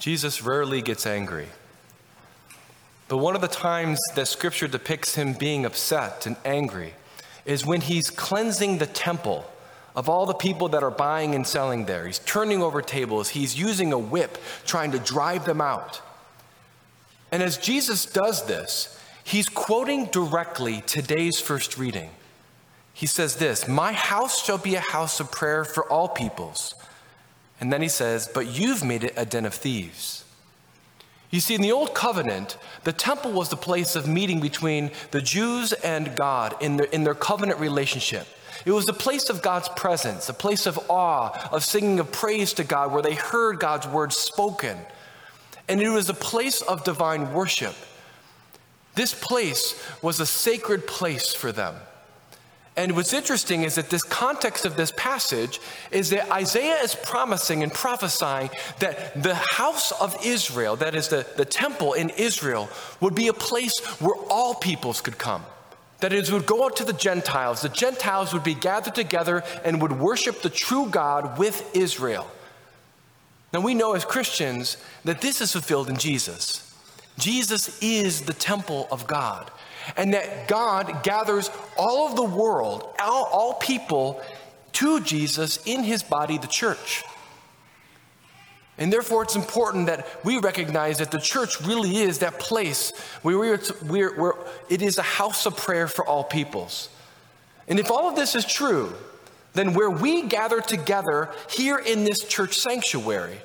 Jesus rarely gets angry. But one of the times that scripture depicts him being upset and angry is when he's cleansing the temple of all the people that are buying and selling there. He's turning over tables, he's using a whip trying to drive them out. And as Jesus does this, he's quoting directly today's first reading. He says this My house shall be a house of prayer for all peoples. And then he says, But you've made it a den of thieves. You see, in the Old Covenant, the temple was the place of meeting between the Jews and God in their, in their covenant relationship. It was a place of God's presence, a place of awe, of singing of praise to God, where they heard God's word spoken. And it was a place of divine worship. This place was a sacred place for them. And what's interesting is that this context of this passage is that Isaiah is promising and prophesying that the house of Israel, that is the, the temple in Israel, would be a place where all peoples could come. That it would go out to the Gentiles. The Gentiles would be gathered together and would worship the true God with Israel. Now we know as Christians that this is fulfilled in Jesus. Jesus is the temple of God and that God gathers all of the world, all, all people, to Jesus in his body, the church. And therefore, it's important that we recognize that the church really is that place where, we're, where, where it is a house of prayer for all peoples. And if all of this is true, then where we gather together here in this church sanctuary,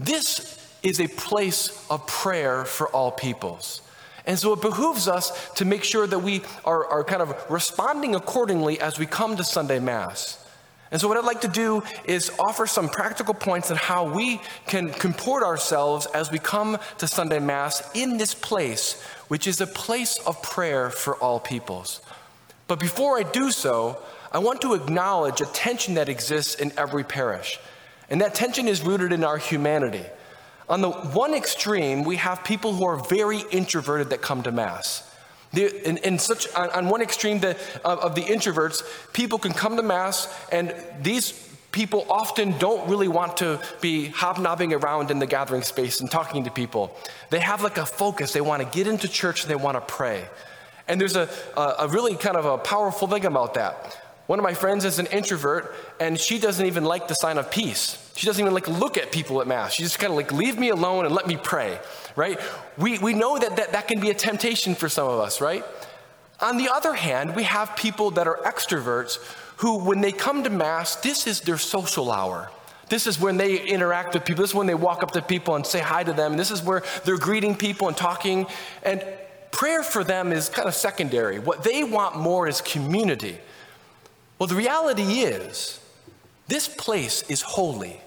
this is a place of prayer for all peoples. And so it behooves us to make sure that we are, are kind of responding accordingly as we come to Sunday Mass. And so, what I'd like to do is offer some practical points on how we can comport ourselves as we come to Sunday Mass in this place, which is a place of prayer for all peoples. But before I do so, I want to acknowledge a tension that exists in every parish. And that tension is rooted in our humanity. On the one extreme, we have people who are very introverted that come to Mass. In, in, such, on, on, one extreme the, of, of the introverts, people can come to Mass, and these people often don't really want to be hobnobbing around in the gathering space and talking to people. They have like a focus. They want to get into church and they want to pray. And there's a, a, a really kind of a powerful thing about that. One of my friends is an introvert, and she doesn't even like the sign of peace. She doesn't even like look at people at Mass. She just kind of like, leave me alone and let me pray, right? We, we know that, that that can be a temptation for some of us, right? On the other hand, we have people that are extroverts who, when they come to Mass, this is their social hour. This is when they interact with people. This is when they walk up to people and say hi to them. This is where they're greeting people and talking. And prayer for them is kind of secondary. What they want more is community. Well, the reality is, this place is holy.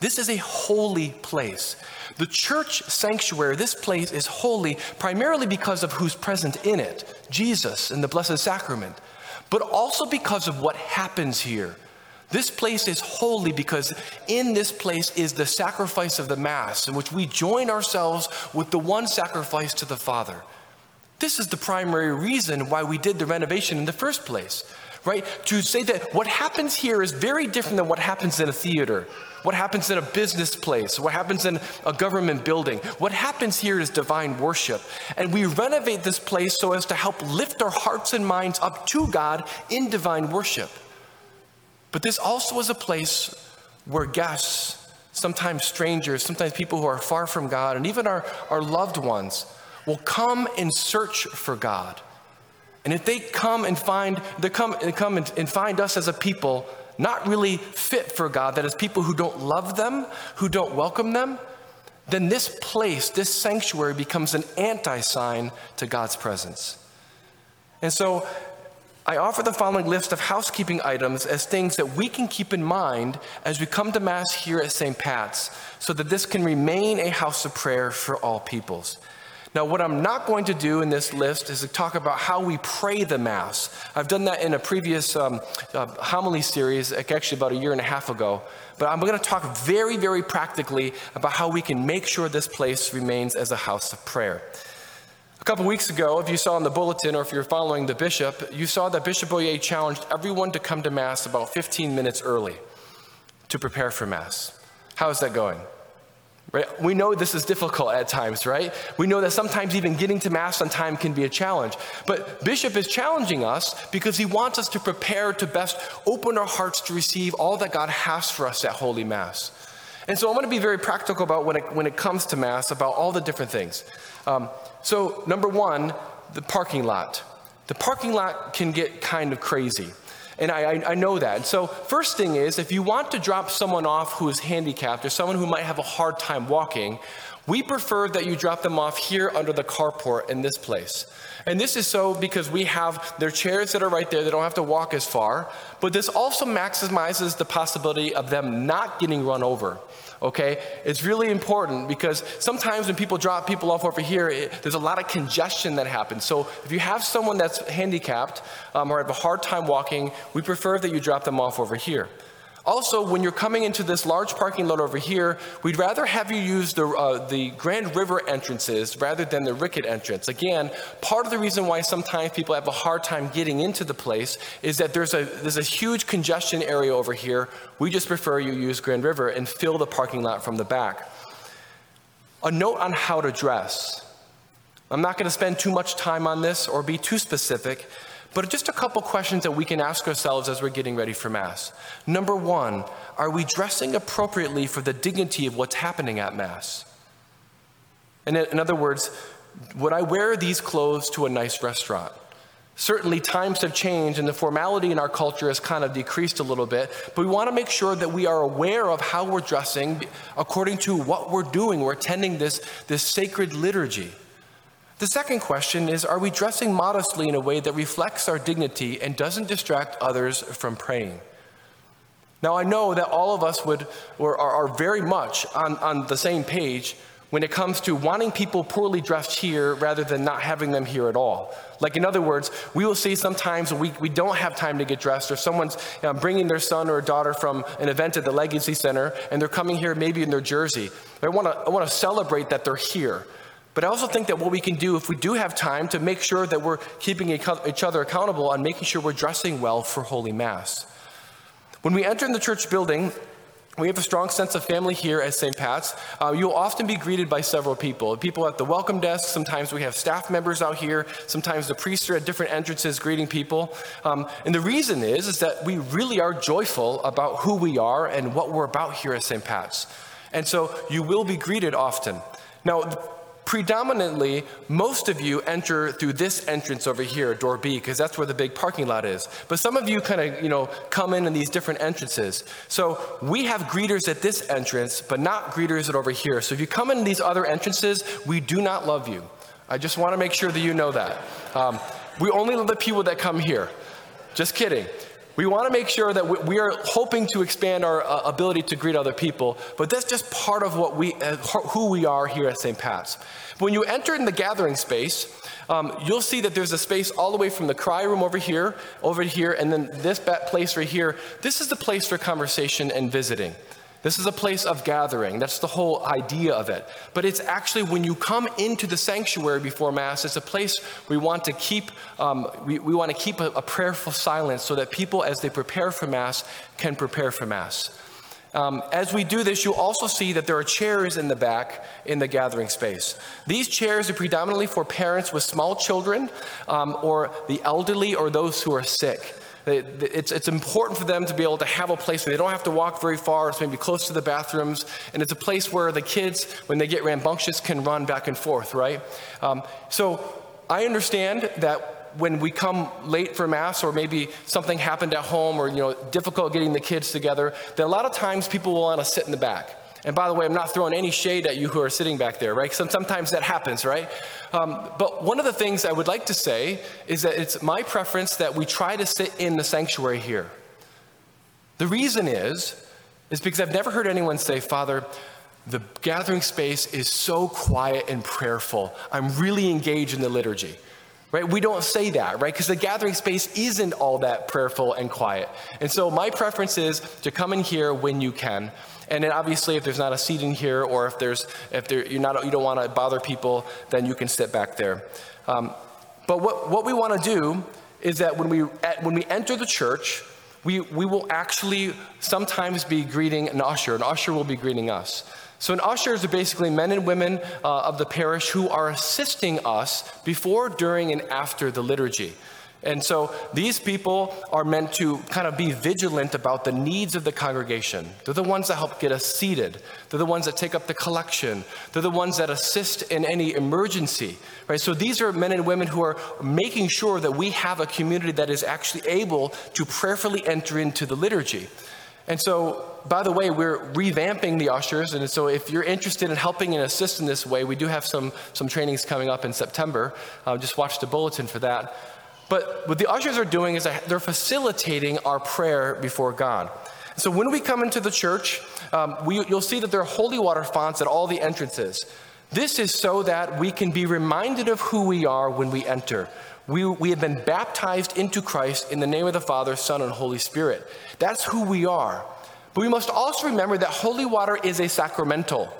This is a holy place. The church sanctuary, this place is holy primarily because of who's present in it Jesus and the Blessed Sacrament, but also because of what happens here. This place is holy because in this place is the sacrifice of the Mass, in which we join ourselves with the one sacrifice to the Father. This is the primary reason why we did the renovation in the first place right? To say that what happens here is very different than what happens in a theater, what happens in a business place, what happens in a government building. What happens here is divine worship. And we renovate this place so as to help lift our hearts and minds up to God in divine worship. But this also is a place where guests, sometimes strangers, sometimes people who are far from God, and even our, our loved ones, will come and search for God and if they come and find, they come, and come and, and find us as a people not really fit for God, that is, people who don't love them, who don't welcome them, then this place, this sanctuary becomes an anti sign to God's presence. And so I offer the following list of housekeeping items as things that we can keep in mind as we come to Mass here at St. Pat's so that this can remain a house of prayer for all peoples. Now, what I'm not going to do in this list is to talk about how we pray the Mass. I've done that in a previous um, uh, homily series, actually about a year and a half ago. But I'm going to talk very, very practically about how we can make sure this place remains as a house of prayer. A couple weeks ago, if you saw in the bulletin or if you're following the bishop, you saw that Bishop Boyea challenged everyone to come to Mass about 15 minutes early to prepare for Mass. How is that going? Right? We know this is difficult at times, right? We know that sometimes even getting to Mass on time can be a challenge. But Bishop is challenging us because he wants us to prepare to best open our hearts to receive all that God has for us at Holy Mass. And so I'm going to be very practical about when it, when it comes to Mass, about all the different things. Um, so, number one, the parking lot. The parking lot can get kind of crazy. And I, I, know that. so, first thing is, if you want to drop someone off who is handicapped or someone who might have a hard time walking, we prefer that you drop them off here under the carport in this place. And this is so because we have their chairs that are right there. They don't have to walk as far. But this also maximizes the possibility of them not getting run over okay? It's really important because sometimes when people drop people off over here, it, there's a lot of congestion that happens. So if you have someone that's handicapped um, or have a hard time walking, we prefer that you drop them off over here. Also, when you're coming into this large parking lot over here, we'd rather have you use the, uh, the Grand River entrances rather than the Rickett entrance. Again, part of the reason why sometimes people have a hard time getting into the place is that there's a, there's a huge congestion area over here. We just prefer you use Grand River and fill the parking lot from the back. A note on how to dress. I'm not going to spend too much time on this or be too specific, but just a couple questions that we can ask ourselves as we're getting ready for Mass. Number one, are we dressing appropriately for the dignity of what's happening at Mass? And in other words, would I wear these clothes to a nice restaurant? Certainly, times have changed and the formality in our culture has kind of decreased a little bit, but we want to make sure that we are aware of how we're dressing according to what we're doing. We're attending this, this sacred liturgy. The second question is Are we dressing modestly in a way that reflects our dignity and doesn't distract others from praying? Now, I know that all of us would, or are, very much on, on the same page when it comes to wanting people poorly dressed here rather than not having them here at all. Like, in other words, we will see sometimes we, we don't have time to get dressed, or someone's you know, bringing their son or daughter from an event at the Legacy Center, and they're coming here maybe in their jersey. I want to I want to celebrate that they're here. But I also think that what we can do if we do have time to make sure that we're keeping each other accountable on making sure we're dressing well for Holy Mass. When we enter in the church building, we have a strong sense of family here at St. Pat's. Uh, you'll often be greeted by several people. People at the welcome desk, sometimes we have staff members out here, sometimes the priests are at different entrances greeting people. Um, and the reason is, is that we really are joyful about who we are and what we're about here at St. Pat's. And so you will be greeted often. Now, predominantly, most of you enter through this entrance over here, door B, because that's where the big parking lot is. But some of you kind of, you know, come in in these different entrances. So we have greeters at this entrance, but not greeters at over here. So if you come in these other entrances, we do not love you. I just want to make sure that you know that. Um, we only love the people that come here. Just kidding. We want to make sure that we are hoping to expand our uh, ability to greet other people, but that's just part of what we, uh, who we are here at St. Pat's. When you enter in the gathering space, um, you'll see that there's a space all the way from the cry room over here, over here, and then this place right here. This is the place for conversation and visiting. This is a place of gathering. That's the whole idea of it. But it's actually when you come into the sanctuary before Mass, it's a place we want to keep, um, we, we want to keep a, a, prayerful silence so that people, as they prepare for Mass, can prepare for Mass. Um, as we do this, you'll also see that there are chairs in the back in the gathering space. These chairs are predominantly for parents with small children um, or the elderly or those who are sick. It's, it's important for them to be able to have a place where they don't have to walk very far. It's maybe close to the bathrooms. And it's a place where the kids, when they get rambunctious, can run back and forth, right? Um, so I understand that when we come late for mass or maybe something happened at home or you know difficult getting the kids together that a lot of times people will want to sit in the back and by the way, I'm not throwing any shade at you who are sitting back there, right? Sometimes that happens, right? Um, but one of the things I would like to say is that it's my preference that we try to sit in the sanctuary here. The reason is, is because I've never heard anyone say, Father, the gathering space is so quiet and prayerful. I'm really engaged in the liturgy. Right? We don't say that, right? Because the gathering space isn't all that prayerful and quiet. And so my preference is to come in here when you can. And then obviously, if there's not a seat in here, or if there's if there, you're not you don't want to bother people, then you can sit back there. Um, but what what we want to do is that when we when we enter the church, we we will actually sometimes be greeting an usher. An usher will be greeting us. So, an ushers are basically men and women uh, of the parish who are assisting us before, during, and after the liturgy. And so these people are meant to kind of be vigilant about the needs of the congregation. They're the ones that help get us seated. They're the ones that take up the collection. They're the ones that assist in any emergency, right? So these are men and women who are making sure that we have a community that is actually able to prayerfully enter into the liturgy. And so, by the way, we're revamping the ushers. And so, if you're interested in helping and assist in this way, we do have some, some trainings coming up in September. Uh, just watch the bulletin for that. But what the ushers are doing is they're facilitating our prayer before God. So when we come into the church, um, we, you'll see that there are holy water fonts at all the entrances. This is so that we can be reminded of who we are when we enter. We, we have been baptized into Christ in the name of the Father, Son, and Holy Spirit. That's who we are. But we must also remember that holy water is a sacramental.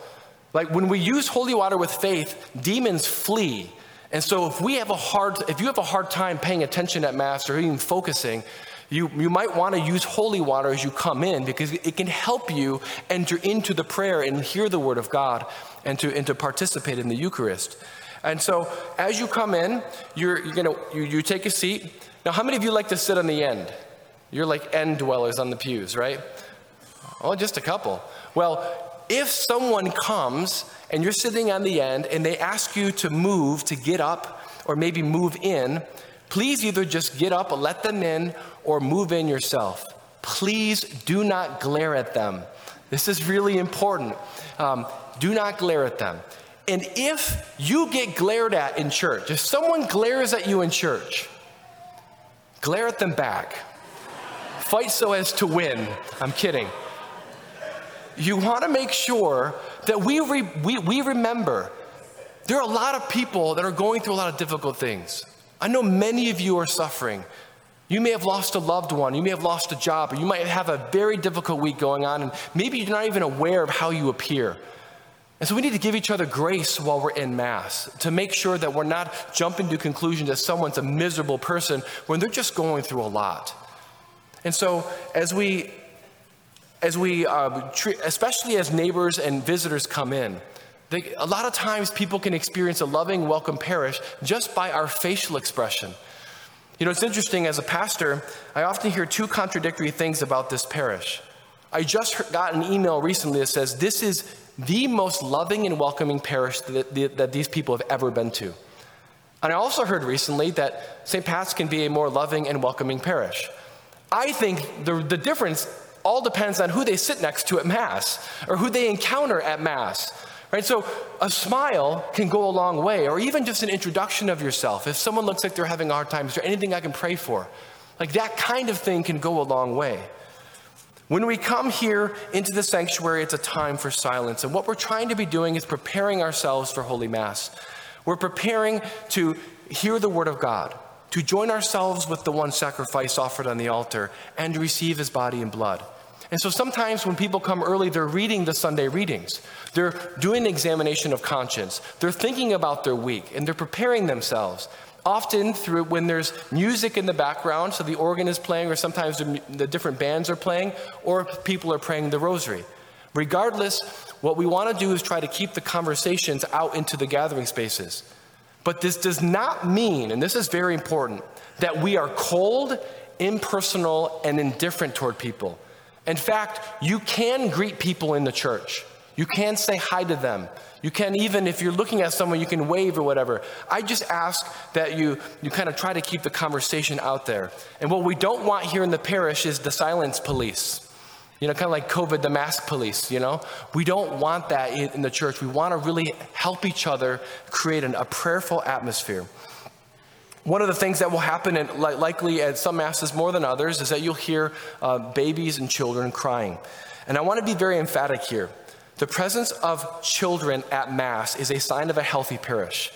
Like when we use holy water with faith, demons flee. And so if we have a hard, if you have a hard time paying attention at Mass or even focusing, you, you might want to use holy water as you come in because it can help you enter into the prayer and hear the Word of God and to, and to participate in the Eucharist. And so as you come in, you're, you're gonna, you, you take a seat. Now, how many of you like to sit on the end? You're like end dwellers on the pews, right? Oh, just a couple. Well, if someone comes and you're sitting on the end and they ask you to move, to get up, or maybe move in, please either just get up let them in or move in yourself. Please do not glare at them. This is really important. Um, do not glare at them. And if you get glared at in church, if someone glares at you in church, glare at them back. Fight so as to win. I'm kidding you want to make sure that we, re, we, we remember there are a lot of people that are going through a lot of difficult things. I know many of you are suffering. You may have lost a loved one, you may have lost a job, or you might have a very difficult week going on, and maybe you're not even aware of how you appear. And so we need to give each other grace while we're in Mass to make sure that we're not jumping to conclusions that someone's a miserable person when they're just going through a lot. And so as we as we, uh, treat, especially as neighbors and visitors come in, they, a lot of times people can experience a loving, welcome parish just by our facial expression. You know, it's interesting as a pastor, I often hear two contradictory things about this parish. I just got an email recently that says this is the most loving and welcoming parish that, that these people have ever been to. And I also heard recently that St. Pat's can be a more loving and welcoming parish. I think the, the difference all depends on who they sit next to at Mass or who they encounter at Mass. Right? So a smile can go a long way, or even just an introduction of yourself. If someone looks like they're having a hard time, is there anything I can pray for? Like that kind of thing can go a long way. When we come here into the sanctuary, it's a time for silence. And what we're trying to be doing is preparing ourselves for Holy Mass. We're preparing to hear the Word of God to join ourselves with the one sacrifice offered on the altar and to receive his body and blood. And so sometimes when people come early, they're reading the Sunday readings. They're doing an examination of conscience. They're thinking about their week and they're preparing themselves. Often through when there's music in the background, so the organ is playing, or sometimes the, the different bands are playing, or people are praying the rosary. Regardless, what we want to do is try to keep the conversations out into the gathering spaces. But this does not mean, and this is very important, that we are cold, impersonal, and indifferent toward people. In fact, you can greet people in the church. You can say hi to them. You can even, if you're looking at someone, you can wave or whatever. I just ask that you, you kind of try to keep the conversation out there. And what we don't want here in the parish is the silence police. You know, kind of like COVID, the mask police, you know? We don't want that in the church. We want to really help each other create an, a prayerful atmosphere. One of the things that will happen, likely at some masses more than others, is that you'll hear uh, babies and children crying. And I want to be very emphatic here. The presence of children at Mass is a sign of a healthy parish.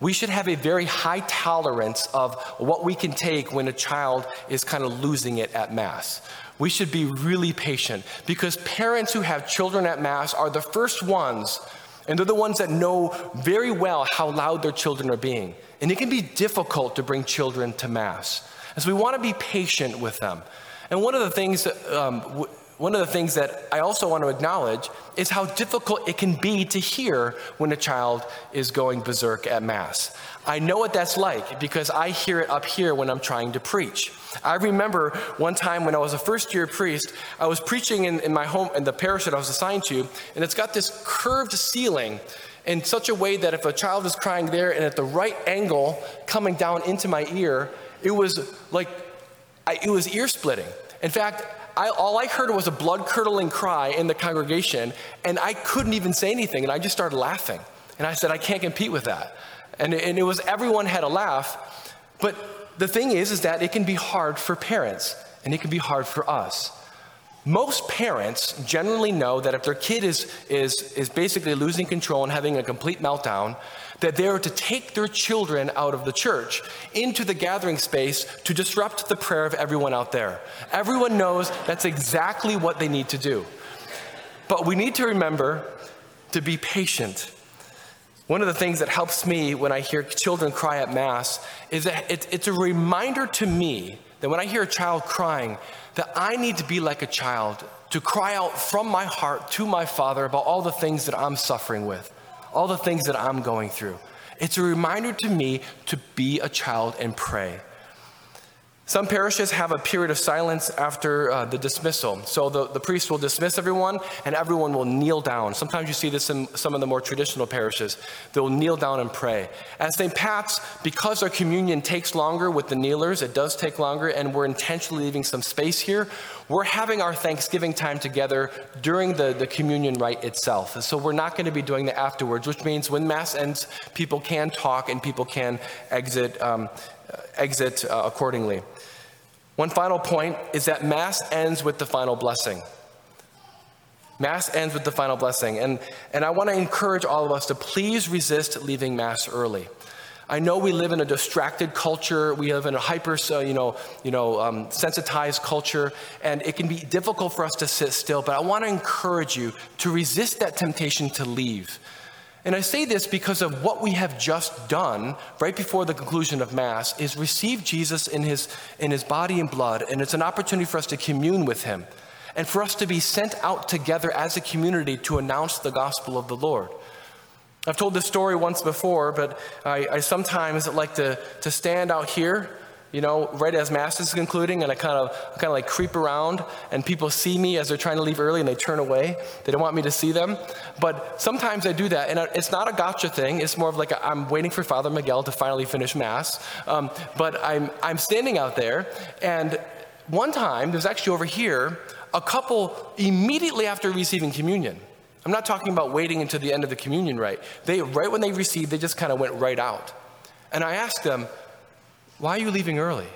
We should have a very high tolerance of what we can take when a child is kind of losing it at Mass we should be really patient because parents who have children at Mass are the first ones, and they're the ones that know very well how loud their children are being. And it can be difficult to bring children to Mass. And so we want to be patient with them. And one of the things that, um, one of the things that I also want to acknowledge is how difficult it can be to hear when a child is going berserk at Mass. I know what that's like because I hear it up here when I'm trying to preach. I remember one time when I was a first year priest, I was preaching in, in my home, in the parish that I was assigned to, and it's got this curved ceiling in such a way that if a child is crying there and at the right angle coming down into my ear, it was like, I, it was ear splitting. In fact, I, all I heard was a blood curdling cry in the congregation, and I couldn't even say anything, and I just started laughing. And I said, I can't compete with that. And, and it was everyone had a laugh. But the thing is, is that it can be hard for parents, and it can be hard for us. Most parents generally know that if their kid is, is, is basically losing control and having a complete meltdown, that they are to take their children out of the church into the gathering space to disrupt the prayer of everyone out there. Everyone knows that's exactly what they need to do. But we need to remember to be patient. One of the things that helps me when I hear children cry at Mass is that it's a reminder to me that when I hear a child crying, that I need to be like a child, to cry out from my heart to my Father about all the things that I'm suffering with, all the things that I'm going through. It's a reminder to me to be a child and pray. Some parishes have a period of silence after uh, the dismissal. So the, the priest will dismiss everyone and everyone will kneel down. Sometimes you see this in some of the more traditional parishes. They'll kneel down and pray. At St. Pat's, because our communion takes longer with the kneelers, it does take longer, and we're intentionally leaving some space here, we're having our Thanksgiving time together during the, the communion rite itself. And So we're not going to be doing that afterwards, which means when Mass ends, people can talk and people can exit, um, exit uh, accordingly. One final point is that Mass ends with the final blessing. Mass ends with the final blessing. And, and I want to encourage all of us to please resist leaving Mass early. I know we live in a distracted culture. We live in a hyper, you know, you know, um, sensitized culture, and it can be difficult for us to sit still. But I want to encourage you to resist that temptation to leave. And I say this because of what we have just done right before the conclusion of Mass is receive Jesus in his, in his body and blood, and it's an opportunity for us to commune with him and for us to be sent out together as a community to announce the gospel of the Lord. I've told this story once before, but I, I sometimes like to, to stand out here you know, right as mass is concluding, and I kind of kind of like creep around, and people see me as they're trying to leave early, and they turn away. They don't want me to see them. But sometimes I do that, and it's not a gotcha thing. It's more of like i am waiting for Father Miguel to finally finish mass. Um, but I'm I'm standing out there, and one time there's actually over here a couple immediately after receiving communion. I'm not talking about waiting until the end of the communion rite. They right when they received, they just kind of went right out. And I asked them, why are you leaving early?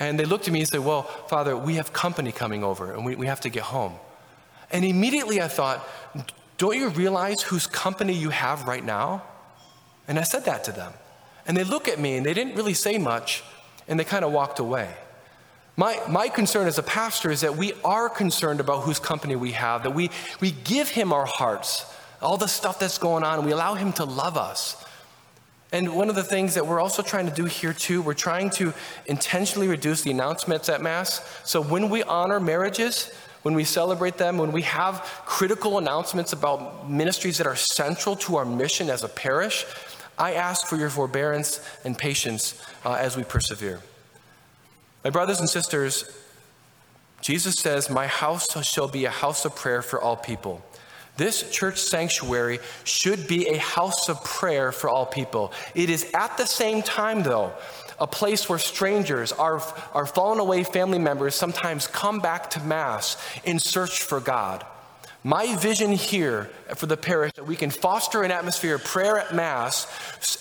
And they looked at me and said, Well, Father, we have company coming over and we, we have to get home. And immediately I thought, Don't you realize whose company you have right now? And I said that to them. And they look at me and they didn't really say much and they kind of walked away. My, my concern as a pastor is that we are concerned about whose company we have, that we, we give him our hearts, all the stuff that's going on, and we allow him to love us. And one of the things that we're also trying to do here, too, we're trying to intentionally reduce the announcements at Mass. So when we honor marriages, when we celebrate them, when we have critical announcements about ministries that are central to our mission as a parish, I ask for your forbearance and patience uh, as we persevere. My brothers and sisters, Jesus says, My house shall be a house of prayer for all people. This church sanctuary should be a house of prayer for all people. It is at the same time, though, a place where strangers, our, our fallen away family members, sometimes come back to Mass in search for God. My vision here for the parish that we can foster an atmosphere of prayer at Mass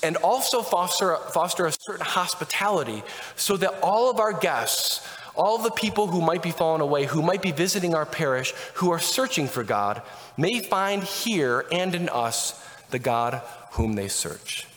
and also foster, foster a certain hospitality so that all of our guests, all the people who might be fallen away, who might be visiting our parish, who are searching for God, may find here and in us the God whom they search.